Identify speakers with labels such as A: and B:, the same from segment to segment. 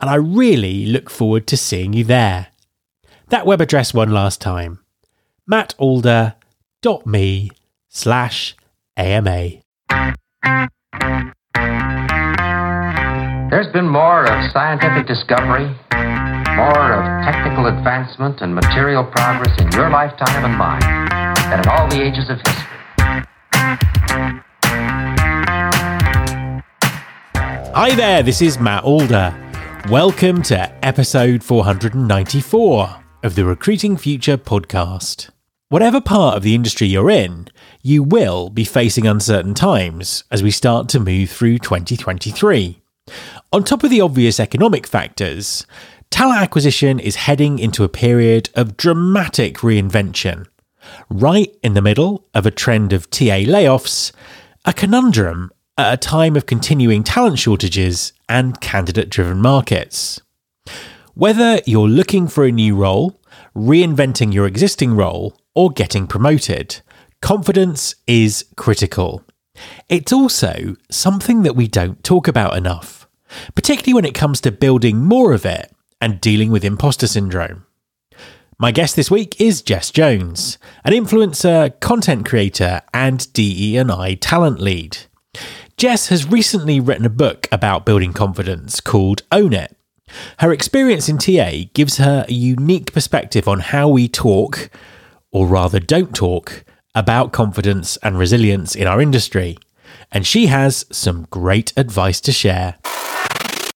A: and I really look forward to seeing you there. That web address one last time mattalder.me slash AMA.
B: There's been more of scientific discovery, more of technical advancement and material progress in your lifetime and mine than in all the ages of history.
A: Hi there, this is Matt Alder. Welcome to episode 494 of the Recruiting Future podcast. Whatever part of the industry you're in, you will be facing uncertain times as we start to move through 2023. On top of the obvious economic factors, talent acquisition is heading into a period of dramatic reinvention. Right in the middle of a trend of TA layoffs, a conundrum at a time of continuing talent shortages and candidate driven markets. Whether you're looking for a new role, reinventing your existing role, or getting promoted, confidence is critical. It's also something that we don't talk about enough, particularly when it comes to building more of it and dealing with imposter syndrome. My guest this week is Jess Jones, an influencer, content creator, and DE&I talent lead. Jess has recently written a book about building confidence called Own It. Her experience in TA gives her a unique perspective on how we talk, or rather don't talk, about confidence and resilience in our industry. And she has some great advice to share.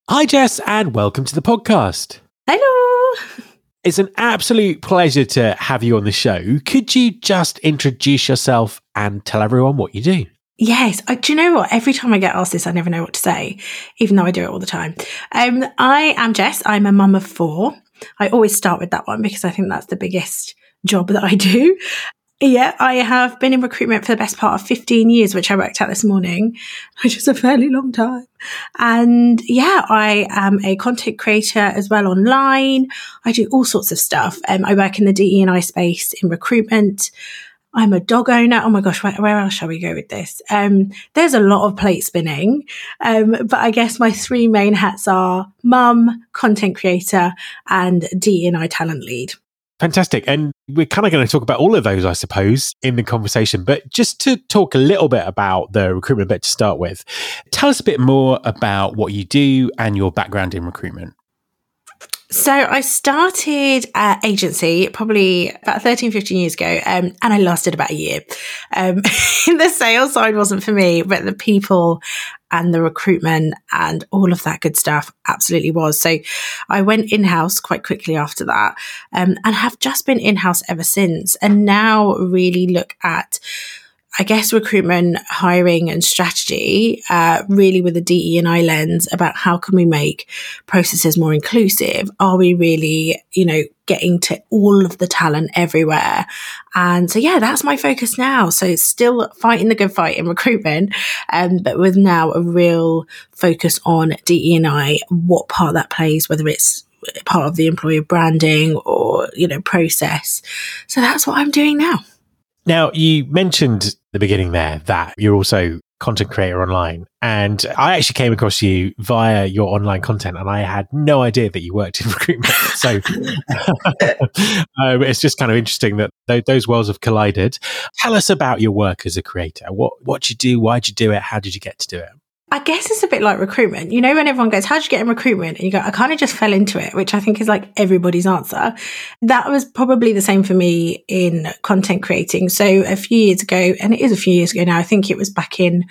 A: Hi, Jess, and welcome to the podcast.
C: Hello.
A: It's an absolute pleasure to have you on the show. Could you just introduce yourself and tell everyone what you do?
C: Yes. I, do you know what? Every time I get asked this, I never know what to say, even though I do it all the time. Um, I am Jess. I'm a mum of four. I always start with that one because I think that's the biggest job that I do. Yeah, I have been in recruitment for the best part of 15 years, which I worked out this morning, which is a fairly long time. And yeah, I am a content creator as well online. I do all sorts of stuff. Um, I work in the DE&I space in recruitment. I'm a dog owner. Oh my gosh, where, where, else shall we go with this? Um, there's a lot of plate spinning. Um, but I guess my three main hats are mum, content creator, and DE&I talent lead.
A: Fantastic. And we're kind of going to talk about all of those, I suppose, in the conversation. But just to talk a little bit about the recruitment bit to start with, tell us a bit more about what you do and your background in recruitment.
C: So I started at agency probably about 13, 15 years ago, um, and I lasted about a year. Um, the sales side wasn't for me, but the people and the recruitment and all of that good stuff absolutely was. So I went in house quite quickly after that, um, and have just been in house ever since, and now really look at I guess recruitment, hiring, and strategy, uh, really with a DE and I lens about how can we make processes more inclusive? Are we really, you know, getting to all of the talent everywhere? And so, yeah, that's my focus now. So still fighting the good fight in recruitment, um, but with now a real focus on DE and I, what part that plays, whether it's part of the employer branding or, you know, process. So that's what I'm doing now.
A: Now, you mentioned the beginning there that you're also content creator online. And i actually came across you via your online content and i had no idea that you worked in recruitment. So um, it's just kind of interesting that th- those worlds have collided. Tell us about your work as a creator. What what you do? Why did you do it? How did you get to do it
C: I guess it's a bit like recruitment. You know, when everyone goes, How'd you get in recruitment? And you go, I kind of just fell into it, which I think is like everybody's answer. That was probably the same for me in content creating. So a few years ago, and it is a few years ago now, I think it was back in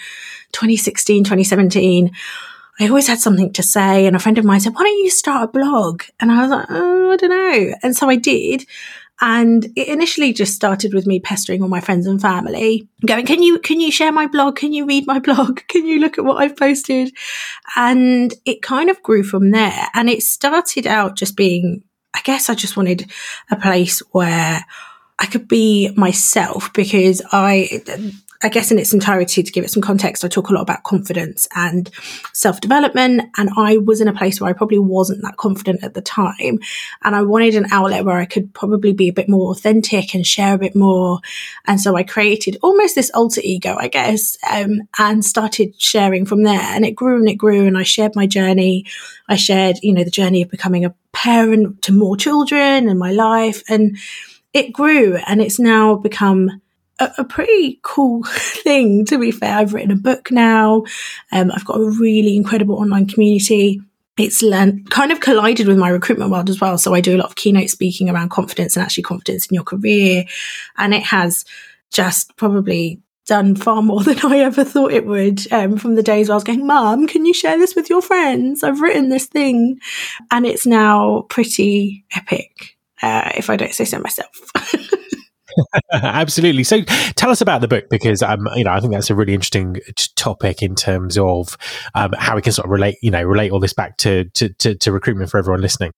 C: 2016, 2017. I always had something to say. And a friend of mine said, Why don't you start a blog? And I was like, Oh, I don't know. And so I did. And it initially just started with me pestering all my friends and family, going, "Can you can you share my blog? Can you read my blog? Can you look at what I've posted?" And it kind of grew from there. And it started out just being, I guess, I just wanted a place where I could be myself because I I guess in its entirety, to give it some context, I talk a lot about confidence and self development. And I was in a place where I probably wasn't that confident at the time. And I wanted an outlet where I could probably be a bit more authentic and share a bit more. And so I created almost this alter ego, I guess, um, and started sharing from there. And it grew and it grew. And I shared my journey. I shared, you know, the journey of becoming a parent to more children and my life. And it grew and it's now become a, a, pretty cool thing, to be fair. I've written a book now. Um, I've got a really incredible online community. It's learned, kind of collided with my recruitment world as well. So I do a lot of keynote speaking around confidence and actually confidence in your career. And it has just probably done far more than I ever thought it would um, from the days where I was going, Mum, can you share this with your friends? I've written this thing. And it's now pretty epic, uh, if I don't say so myself.
A: Absolutely. So tell us about the book because um, you know I think that's a really interesting topic in terms of um, how we can sort of relate you know relate all this back to, to to, to recruitment for everyone listening.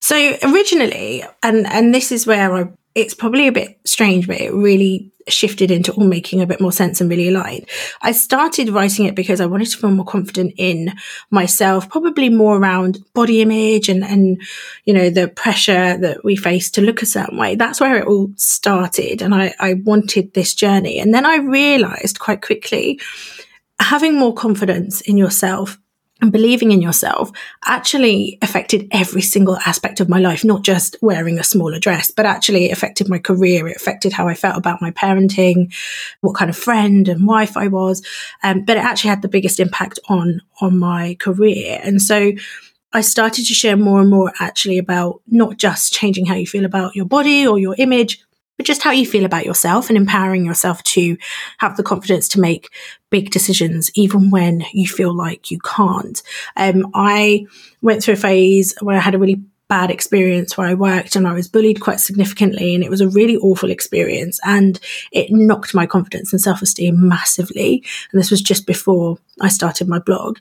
C: So originally, and and this is where I it's probably a bit strange, but it really shifted into all making a bit more sense and really aligned. I started writing it because I wanted to feel more confident in myself, probably more around body image and, and, you know, the pressure that we face to look a certain way. That's where it all started. And I, I wanted this journey. And then I realized quite quickly having more confidence in yourself and believing in yourself actually affected every single aspect of my life, not just wearing a smaller dress, but actually it affected my career. It affected how I felt about my parenting, what kind of friend and wife I was. Um, but it actually had the biggest impact on, on my career. And so I started to share more and more actually about not just changing how you feel about your body or your image, but just how you feel about yourself and empowering yourself to have the confidence to make big decisions, even when you feel like you can't. Um, I went through a phase where I had a really bad experience where I worked and I was bullied quite significantly and it was a really awful experience and it knocked my confidence and self-esteem massively. And this was just before I started my blog.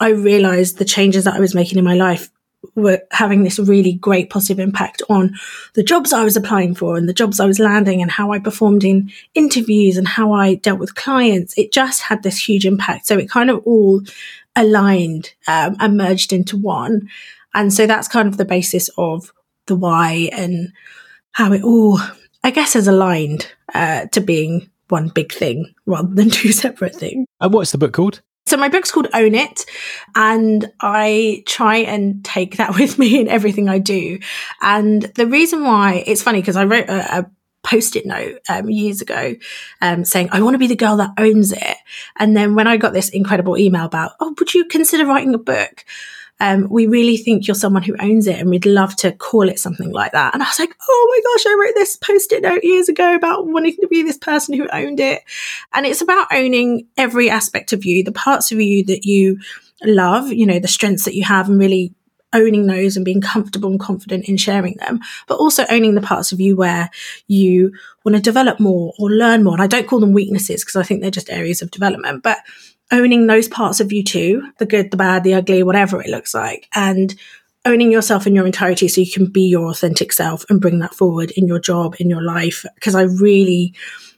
C: I realized the changes that I was making in my life were having this really great positive impact on the jobs I was applying for and the jobs I was landing and how I performed in interviews and how I dealt with clients. It just had this huge impact. So it kind of all aligned um, and merged into one. And so that's kind of the basis of the why and how it all, I guess, has aligned uh, to being one big thing rather than two separate things.
A: And what's the book called?
C: So my book's called Own It, and I try and take that with me in everything I do. And the reason why it's funny because I wrote a, a post-it note um, years ago um, saying i want to be the girl that owns it and then when i got this incredible email about oh would you consider writing a book um, we really think you're someone who owns it and we'd love to call it something like that. And I was like, oh my gosh, I wrote this post it note years ago about wanting to be this person who owned it. And it's about owning every aspect of you, the parts of you that you love, you know, the strengths that you have and really owning those and being comfortable and confident in sharing them, but also owning the parts of you where you want to develop more or learn more. And I don't call them weaknesses because I think they're just areas of development, but owning those parts of you too the good, the bad, the ugly, whatever it looks like, and owning yourself in your entirety so you can be your authentic self and bring that forward in your job, in your life. Because I really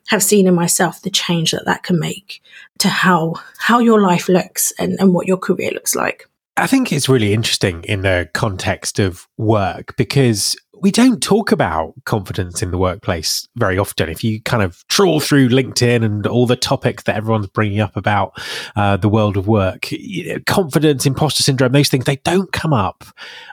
C: have seen in myself the change that that can make to how how your life looks and, and what your career looks like.
A: I think it's really interesting in the context of work because we don't talk about confidence in the workplace very often. If you kind of trawl through LinkedIn and all the topics that everyone's bringing up about uh, the world of work, confidence, imposter syndrome, those things, they don't come up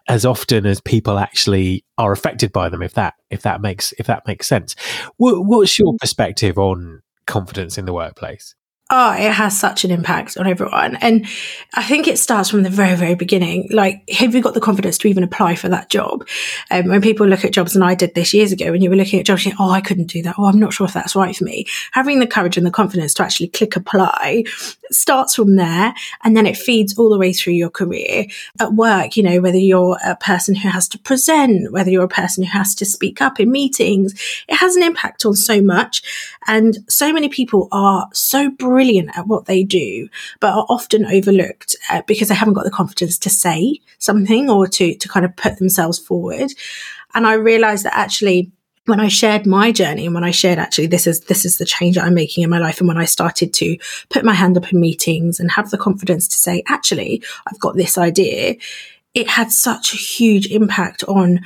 A: as often as people actually are affected by them. If that if that makes if that makes sense, what, what's your perspective on confidence in the workplace?
C: Oh, it has such an impact on everyone. And I think it starts from the very, very beginning. Like, have you got the confidence to even apply for that job? Um, when people look at jobs, and I did this years ago, when you were looking at jobs, oh, I couldn't do that. Oh, I'm not sure if that's right for me. Having the courage and the confidence to actually click apply starts from there. And then it feeds all the way through your career at work. You know, whether you're a person who has to present, whether you're a person who has to speak up in meetings, it has an impact on so much. And so many people are so brilliant at what they do, but are often overlooked uh, because they haven't got the confidence to say something or to, to kind of put themselves forward. And I realized that actually, when I shared my journey and when I shared actually this is this is the change that I'm making in my life and when I started to put my hand up in meetings and have the confidence to say actually I've got this idea it had such a huge impact on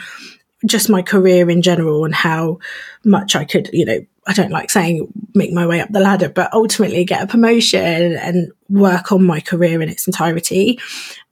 C: just my career in general and how much I could, you know, I don't like saying make my way up the ladder, but ultimately get a promotion and work on my career in its entirety.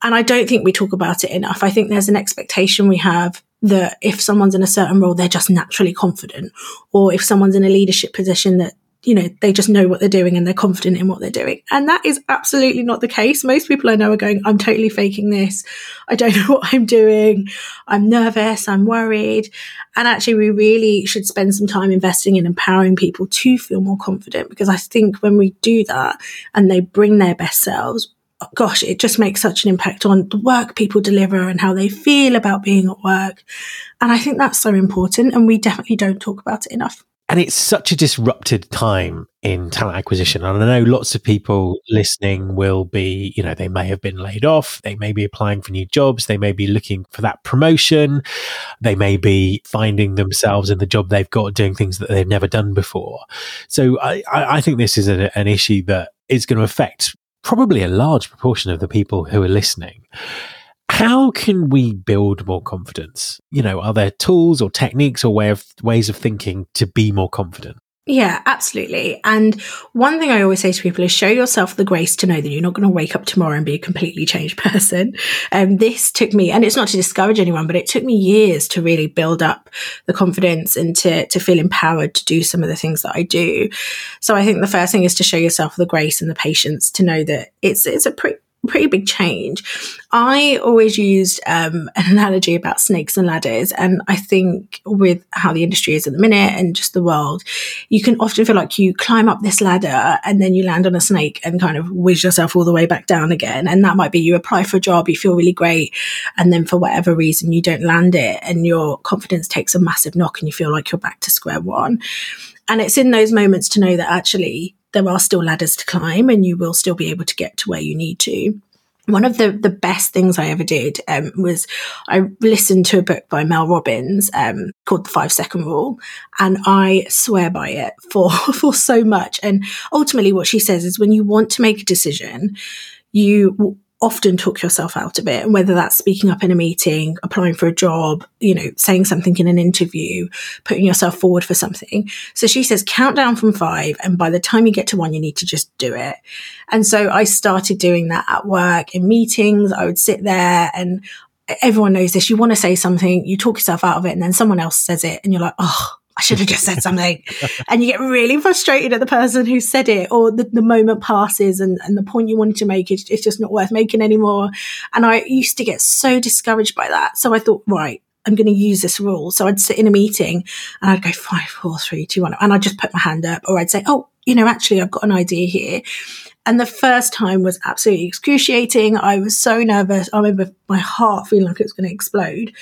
C: And I don't think we talk about it enough. I think there's an expectation we have that if someone's in a certain role, they're just naturally confident, or if someone's in a leadership position that you know, they just know what they're doing and they're confident in what they're doing. And that is absolutely not the case. Most people I know are going, I'm totally faking this. I don't know what I'm doing. I'm nervous. I'm worried. And actually, we really should spend some time investing in empowering people to feel more confident because I think when we do that and they bring their best selves, gosh, it just makes such an impact on the work people deliver and how they feel about being at work. And I think that's so important. And we definitely don't talk about it enough
A: and it's such a disrupted time in talent acquisition. And I know lots of people listening will be, you know, they may have been laid off. They may be applying for new jobs. They may be looking for that promotion. They may be finding themselves in the job they've got doing things that they've never done before. So I, I think this is an issue that is going to affect probably a large proportion of the people who are listening how can we build more confidence? You know, are there tools or techniques or way of ways of thinking to be more confident?
C: Yeah, absolutely. And one thing I always say to people is show yourself the grace to know that you're not going to wake up tomorrow and be a completely changed person. And um, this took me, and it's not to discourage anyone, but it took me years to really build up the confidence and to, to feel empowered to do some of the things that I do. So I think the first thing is to show yourself the grace and the patience to know that it's, it's a pretty, pretty big change. I always used um, an analogy about snakes and ladders. And I think with how the industry is at the minute and just the world, you can often feel like you climb up this ladder and then you land on a snake and kind of whiz yourself all the way back down again. And that might be you apply for a job, you feel really great. And then for whatever reason, you don't land it and your confidence takes a massive knock and you feel like you're back to square one. And it's in those moments to know that actually there are still ladders to climb and you will still be able to get to where you need to. One of the, the best things I ever did um, was I listened to a book by Mel Robbins um, called The Five Second Rule, and I swear by it for, for so much. And ultimately, what she says is when you want to make a decision, you often talk yourself out of it. And whether that's speaking up in a meeting, applying for a job, you know, saying something in an interview, putting yourself forward for something. So she says, count down from five. And by the time you get to one, you need to just do it. And so I started doing that at work in meetings. I would sit there and everyone knows this. You want to say something, you talk yourself out of it, and then someone else says it, and you're like, oh, I should have just said something. and you get really frustrated at the person who said it, or the, the moment passes and, and the point you wanted to make is it's just not worth making anymore. And I used to get so discouraged by that. So I thought, right, I'm going to use this rule. So I'd sit in a meeting and I'd go five, four, three, two, one, and I'd just put my hand up, or I'd say, oh, you know, actually, I've got an idea here. And the first time was absolutely excruciating. I was so nervous. I remember my heart feeling like it was going to explode.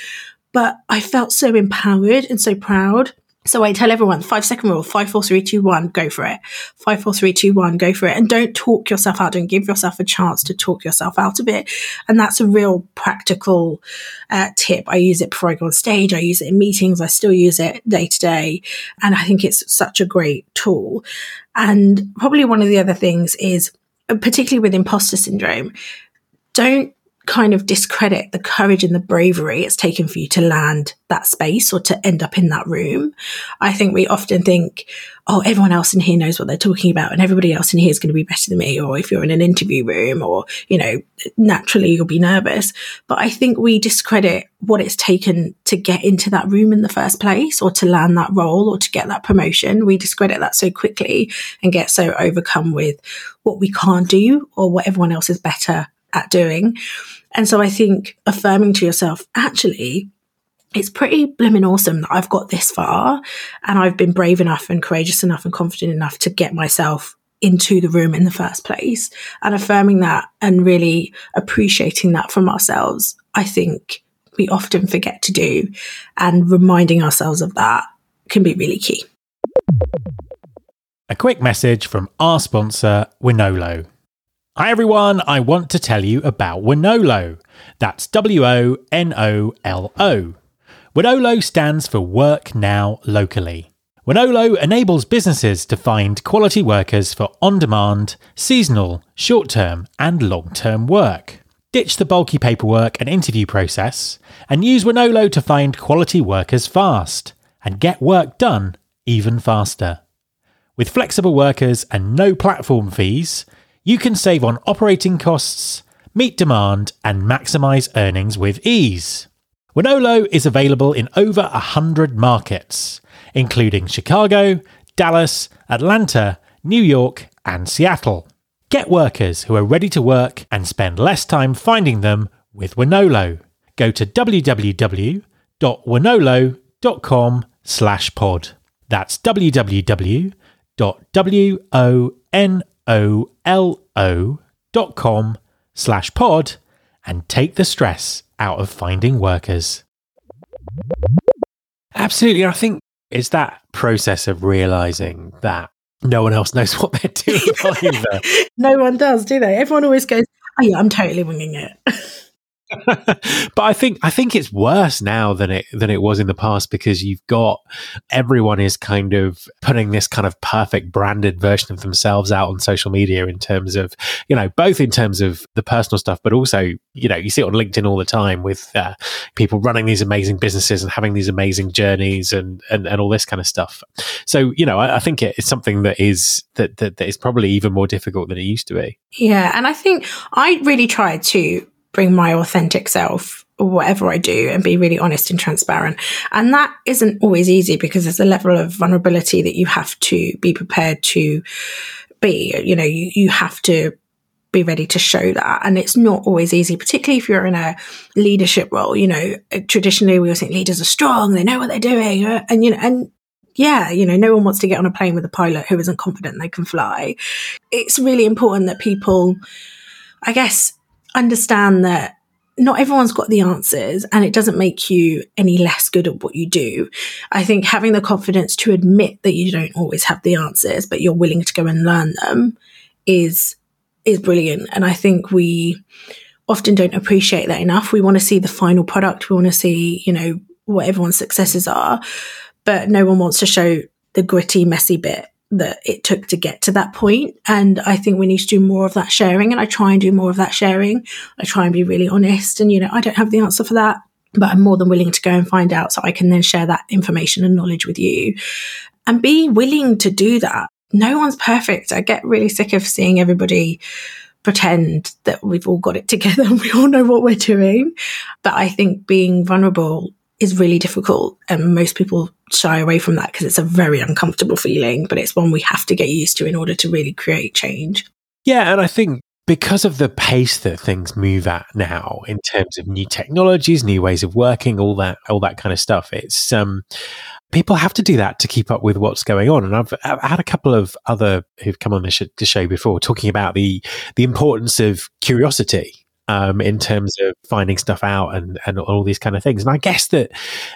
C: But I felt so empowered and so proud. So I tell everyone five second rule, five, four, three, two, one, go for it. Five, four, three, two, one, go for it. And don't talk yourself out. Don't give yourself a chance to talk yourself out of it. And that's a real practical uh, tip. I use it before I go on stage. I use it in meetings. I still use it day to day. And I think it's such a great tool. And probably one of the other things is, particularly with imposter syndrome, don't kind of discredit the courage and the bravery it's taken for you to land that space or to end up in that room. I think we often think, oh, everyone else in here knows what they're talking about and everybody else in here is going to be better than me. Or if you're in an interview room or, you know, naturally you'll be nervous. But I think we discredit what it's taken to get into that room in the first place or to land that role or to get that promotion. We discredit that so quickly and get so overcome with what we can't do or what everyone else is better at doing. And so I think affirming to yourself, actually, it's pretty blooming awesome that I've got this far and I've been brave enough and courageous enough and confident enough to get myself into the room in the first place and affirming that and really appreciating that from ourselves. I think we often forget to do and reminding ourselves of that can be really key.
A: A quick message from our sponsor, Wonolo. Hi everyone, I want to tell you about Wonolo. That's W O N O L O. Wonolo stands for Work Now Locally. Wonolo enables businesses to find quality workers for on demand, seasonal, short term, and long term work. Ditch the bulky paperwork and interview process and use Wonolo to find quality workers fast and get work done even faster. With flexible workers and no platform fees, you can save on operating costs, meet demand, and maximize earnings with ease. Wonolo is available in over 100 markets, including Chicago, Dallas, Atlanta, New York, and Seattle. Get workers who are ready to work and spend less time finding them with Wonolo. Go to www.wonolo.com slash pod. That's www.wonolo.com O-L-O dot com slash pod and take the stress out of finding workers. Absolutely. I think it's that process of realizing that no one else knows what they're doing either.
C: no one does, do they? Everyone always goes, oh yeah, I'm totally winging it.
A: but I think I think it's worse now than it than it was in the past because you've got everyone is kind of putting this kind of perfect branded version of themselves out on social media in terms of you know both in terms of the personal stuff but also you know you see it on LinkedIn all the time with uh, people running these amazing businesses and having these amazing journeys and and, and all this kind of stuff. So you know I, I think it's something that is that, that that is probably even more difficult than it used to be.
C: Yeah, and I think I really tried to bring my authentic self whatever I do and be really honest and transparent. And that isn't always easy because there's a level of vulnerability that you have to be prepared to be. You know, you, you have to be ready to show that. And it's not always easy, particularly if you're in a leadership role. You know, traditionally we always think leaders are strong, they know what they're doing. Uh, and, you know, and yeah, you know, no one wants to get on a plane with a pilot who isn't confident they can fly. It's really important that people, I guess, understand that not everyone's got the answers and it doesn't make you any less good at what you do. I think having the confidence to admit that you don't always have the answers, but you're willing to go and learn them is, is brilliant. And I think we often don't appreciate that enough. We want to see the final product. We want to see, you know, what everyone's successes are, but no one wants to show the gritty, messy bit that it took to get to that point. And I think we need to do more of that sharing. And I try and do more of that sharing. I try and be really honest. And, you know, I don't have the answer for that, but I'm more than willing to go and find out so I can then share that information and knowledge with you and be willing to do that. No one's perfect. I get really sick of seeing everybody pretend that we've all got it together and we all know what we're doing. But I think being vulnerable is really difficult and most people shy away from that because it's a very uncomfortable feeling but it's one we have to get used to in order to really create change
A: yeah and i think because of the pace that things move at now in terms of new technologies new ways of working all that all that kind of stuff it's um people have to do that to keep up with what's going on. And I've, I've had a couple of other who've come on the, sh- the, show before talking about the the importance of curiosity um, in terms of finding stuff out and, and all these kind of things. And I guess that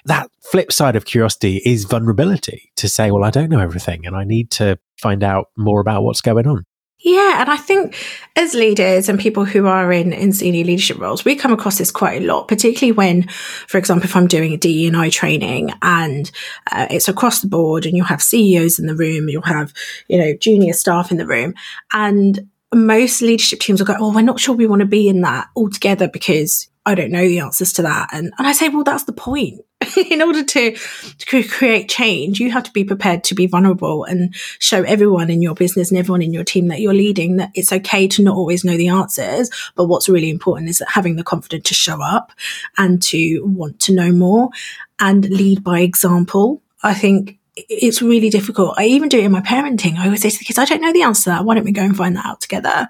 A: that flip side of curiosity is vulnerability to say, well, I don't know everything and I need to find out more about what's going on.
C: Yeah, and I think as leaders and people who are in, in senior leadership roles, we come across this quite a lot, particularly when, for example, if I'm doing a DE&I training and uh, it's across the board and you'll have CEOs in the room, you'll have, you know, junior staff in the room and most leadership teams will go, Oh, we're not sure we want to be in that altogether because I don't know the answers to that. And, and I say, well, that's the point. in order to, to create change, you have to be prepared to be vulnerable and show everyone in your business and everyone in your team that you're leading that it's okay to not always know the answers. But what's really important is that having the confidence to show up and to want to know more and lead by example. I think it's really difficult. I even do it in my parenting. I always say to the kids, I don't know the answer. Why don't we go and find that out together?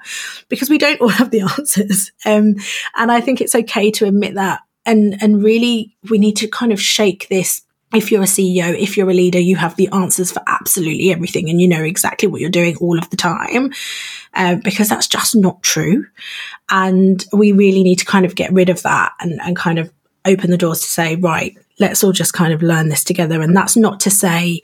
C: Because we don't all have the answers. Um, and I think it's okay to admit that. And, and really, we need to kind of shake this. If you're a CEO, if you're a leader, you have the answers for absolutely everything and you know exactly what you're doing all of the time. Uh, because that's just not true. And we really need to kind of get rid of that and, and kind of open the doors to say, right, let's all just kind of learn this together. And that's not to say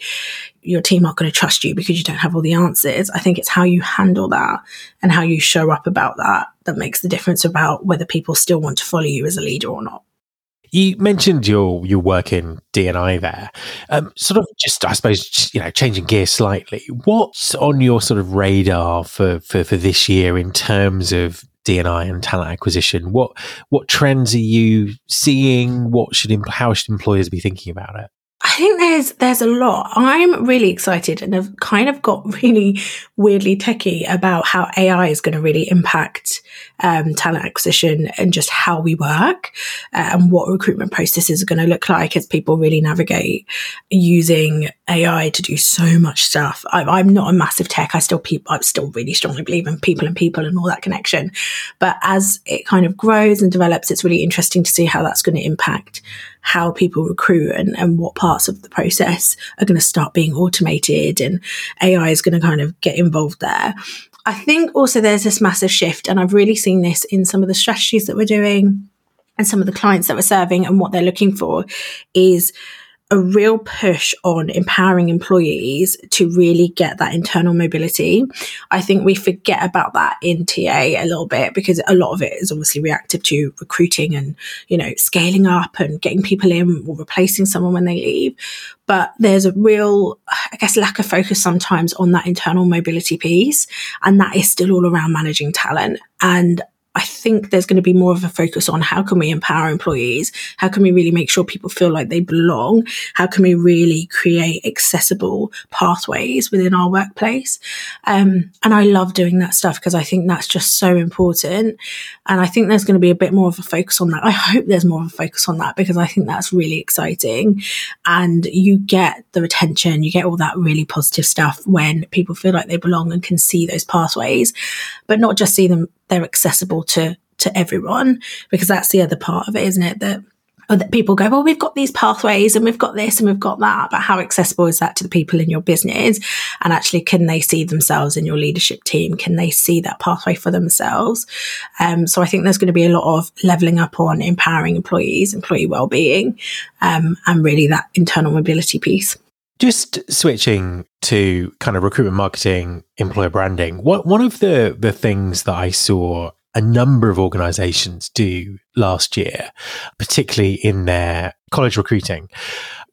C: your team aren't going to trust you because you don't have all the answers. I think it's how you handle that and how you show up about that that makes the difference about whether people still want to follow you as a leader or not.
A: You mentioned your your work in DNI there. Um, sort of just, I suppose, you know, changing gear slightly. What's on your sort of radar for, for, for this year in terms of DNI and talent acquisition. What what trends are you seeing? What should how should employers be thinking about it?
C: I think there's there's a lot. I'm really excited and have kind of got really weirdly techie about how AI is going to really impact um, talent acquisition and just how we work uh, and what recruitment processes are going to look like as people really navigate using AI to do so much stuff. I, am not a massive tech. I still people I still really strongly believe in people and people and all that connection. But as it kind of grows and develops, it's really interesting to see how that's going to impact how people recruit and, and what parts of the process are going to start being automated and AI is going to kind of get involved there. I think also there's this massive shift, and I've really seen this in some of the strategies that we're doing and some of the clients that we're serving and what they're looking for is a real push on empowering employees to really get that internal mobility. I think we forget about that in TA a little bit because a lot of it is obviously reactive to recruiting and, you know, scaling up and getting people in or replacing someone when they leave. But there's a real, I guess, lack of focus sometimes on that internal mobility piece. And that is still all around managing talent. And I think there's going to be more of a focus on how can we empower employees? How can we really make sure people feel like they belong? How can we really create accessible pathways within our workplace? Um, and I love doing that stuff because I think that's just so important. And I think there's going to be a bit more of a focus on that. I hope there's more of a focus on that because I think that's really exciting. And you get the retention, you get all that really positive stuff when people feel like they belong and can see those pathways, but not just see them they're accessible to to everyone because that's the other part of it, isn't it? That that people go, well, we've got these pathways and we've got this and we've got that, but how accessible is that to the people in your business? And actually, can they see themselves in your leadership team? Can they see that pathway for themselves? Um, so I think there's going to be a lot of leveling up on empowering employees, employee well-being, um, and really that internal mobility piece.
A: Just switching to kind of recruitment marketing, employer branding. What one of the the things that I saw a number of organizations do last year, particularly in their college recruiting,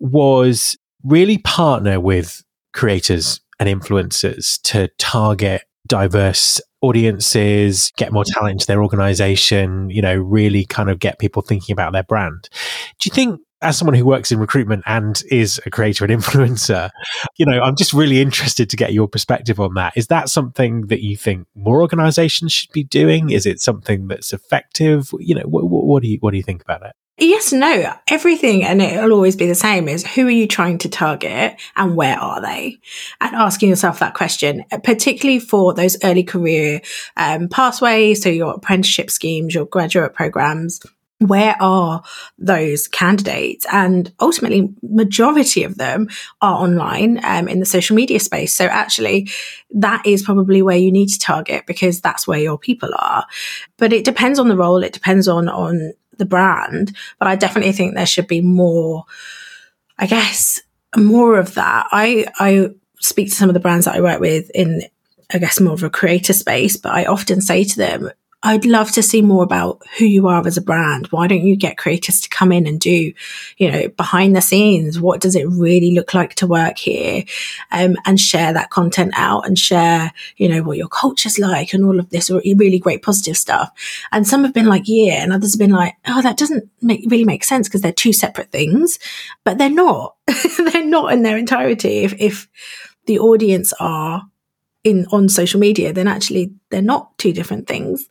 A: was really partner with creators and influencers to target diverse audiences, get more talent into their organization, you know, really kind of get people thinking about their brand. Do you think as someone who works in recruitment and is a creator and influencer, you know, I'm just really interested to get your perspective on that. Is that something that you think more organizations should be doing? Is it something that's effective? You know, what, what do you what do you think about it?
C: Yes, no, everything, and it'll always be the same is who are you trying to target and where are they? And asking yourself that question, particularly for those early career um, pathways, so your apprenticeship schemes, your graduate programs, where are those candidates? And ultimately majority of them are online um, in the social media space. So actually that is probably where you need to target because that's where your people are. But it depends on the role. It depends on on the brand. But i definitely think there should be more i guess more of that. I i speak to some of the brands that i work with in i guess more of a creator space but i often say to them I'd love to see more about who you are as a brand. Why don't you get creators to come in and do, you know, behind the scenes? What does it really look like to work here? Um, and share that content out and share, you know, what your culture's like and all of this really great positive stuff. And some have been like, yeah, and others have been like, oh, that doesn't make, really make sense because they're two separate things, but they're not. they're not in their entirety. If, if the audience are in on social media, then actually they're not two different things.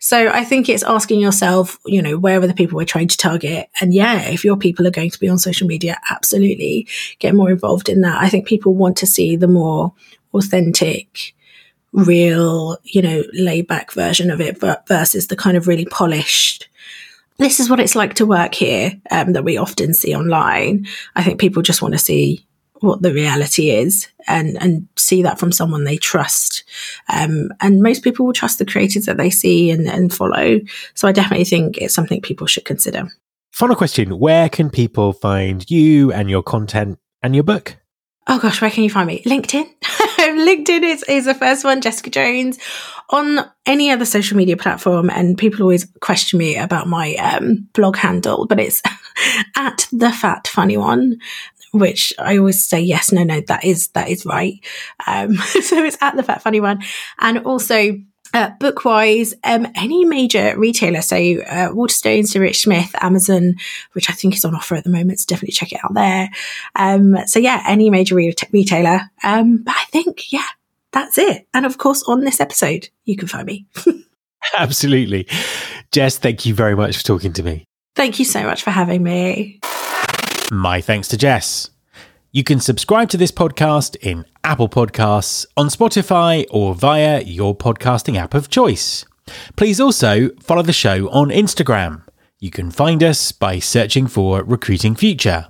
C: So I think it's asking yourself, you know, where are the people we're trying to target? And yeah, if your people are going to be on social media, absolutely get more involved in that. I think people want to see the more authentic, real, you know, laid back version of it versus the kind of really polished. This is what it's like to work here um, that we often see online. I think people just want to see what the reality is and and see that from someone they trust um, and most people will trust the creators that they see and, and follow so i definitely think it's something people should consider
A: final question where can people find you and your content and your book
C: Oh gosh, where can you find me? LinkedIn. LinkedIn is, is the first one, Jessica Jones. On any other social media platform, and people always question me about my um, blog handle, but it's at the fat funny one which I always say yes, no, no, that is that is right. Um, so it's at the Fat Funny one, and also uh, bookwise, um, any major retailer, so uh, Waterstones, Rich Smith, Amazon, which I think is on offer at the moment, so definitely check it out there. Um, so yeah, any major re- retailer. Um, but I think yeah, that's it. And of course, on this episode, you can find me.
A: Absolutely, Jess. Thank you very much for talking to me.
C: Thank you so much for having me.
A: My thanks to Jess. You can subscribe to this podcast in Apple Podcasts, on Spotify, or via your podcasting app of choice. Please also follow the show on Instagram. You can find us by searching for Recruiting Future.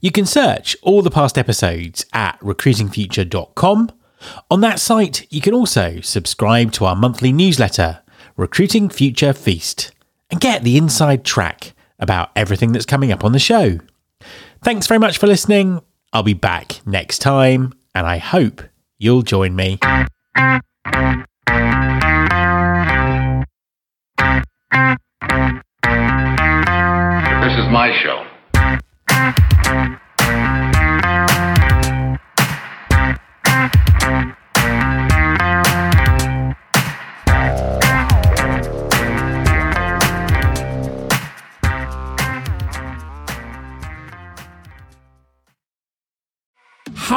A: You can search all the past episodes at recruitingfuture.com. On that site, you can also subscribe to our monthly newsletter, Recruiting Future Feast, and get the inside track about everything that's coming up on the show. Thanks very much for listening. I'll be back next time, and I hope you'll join me.
B: This is my show.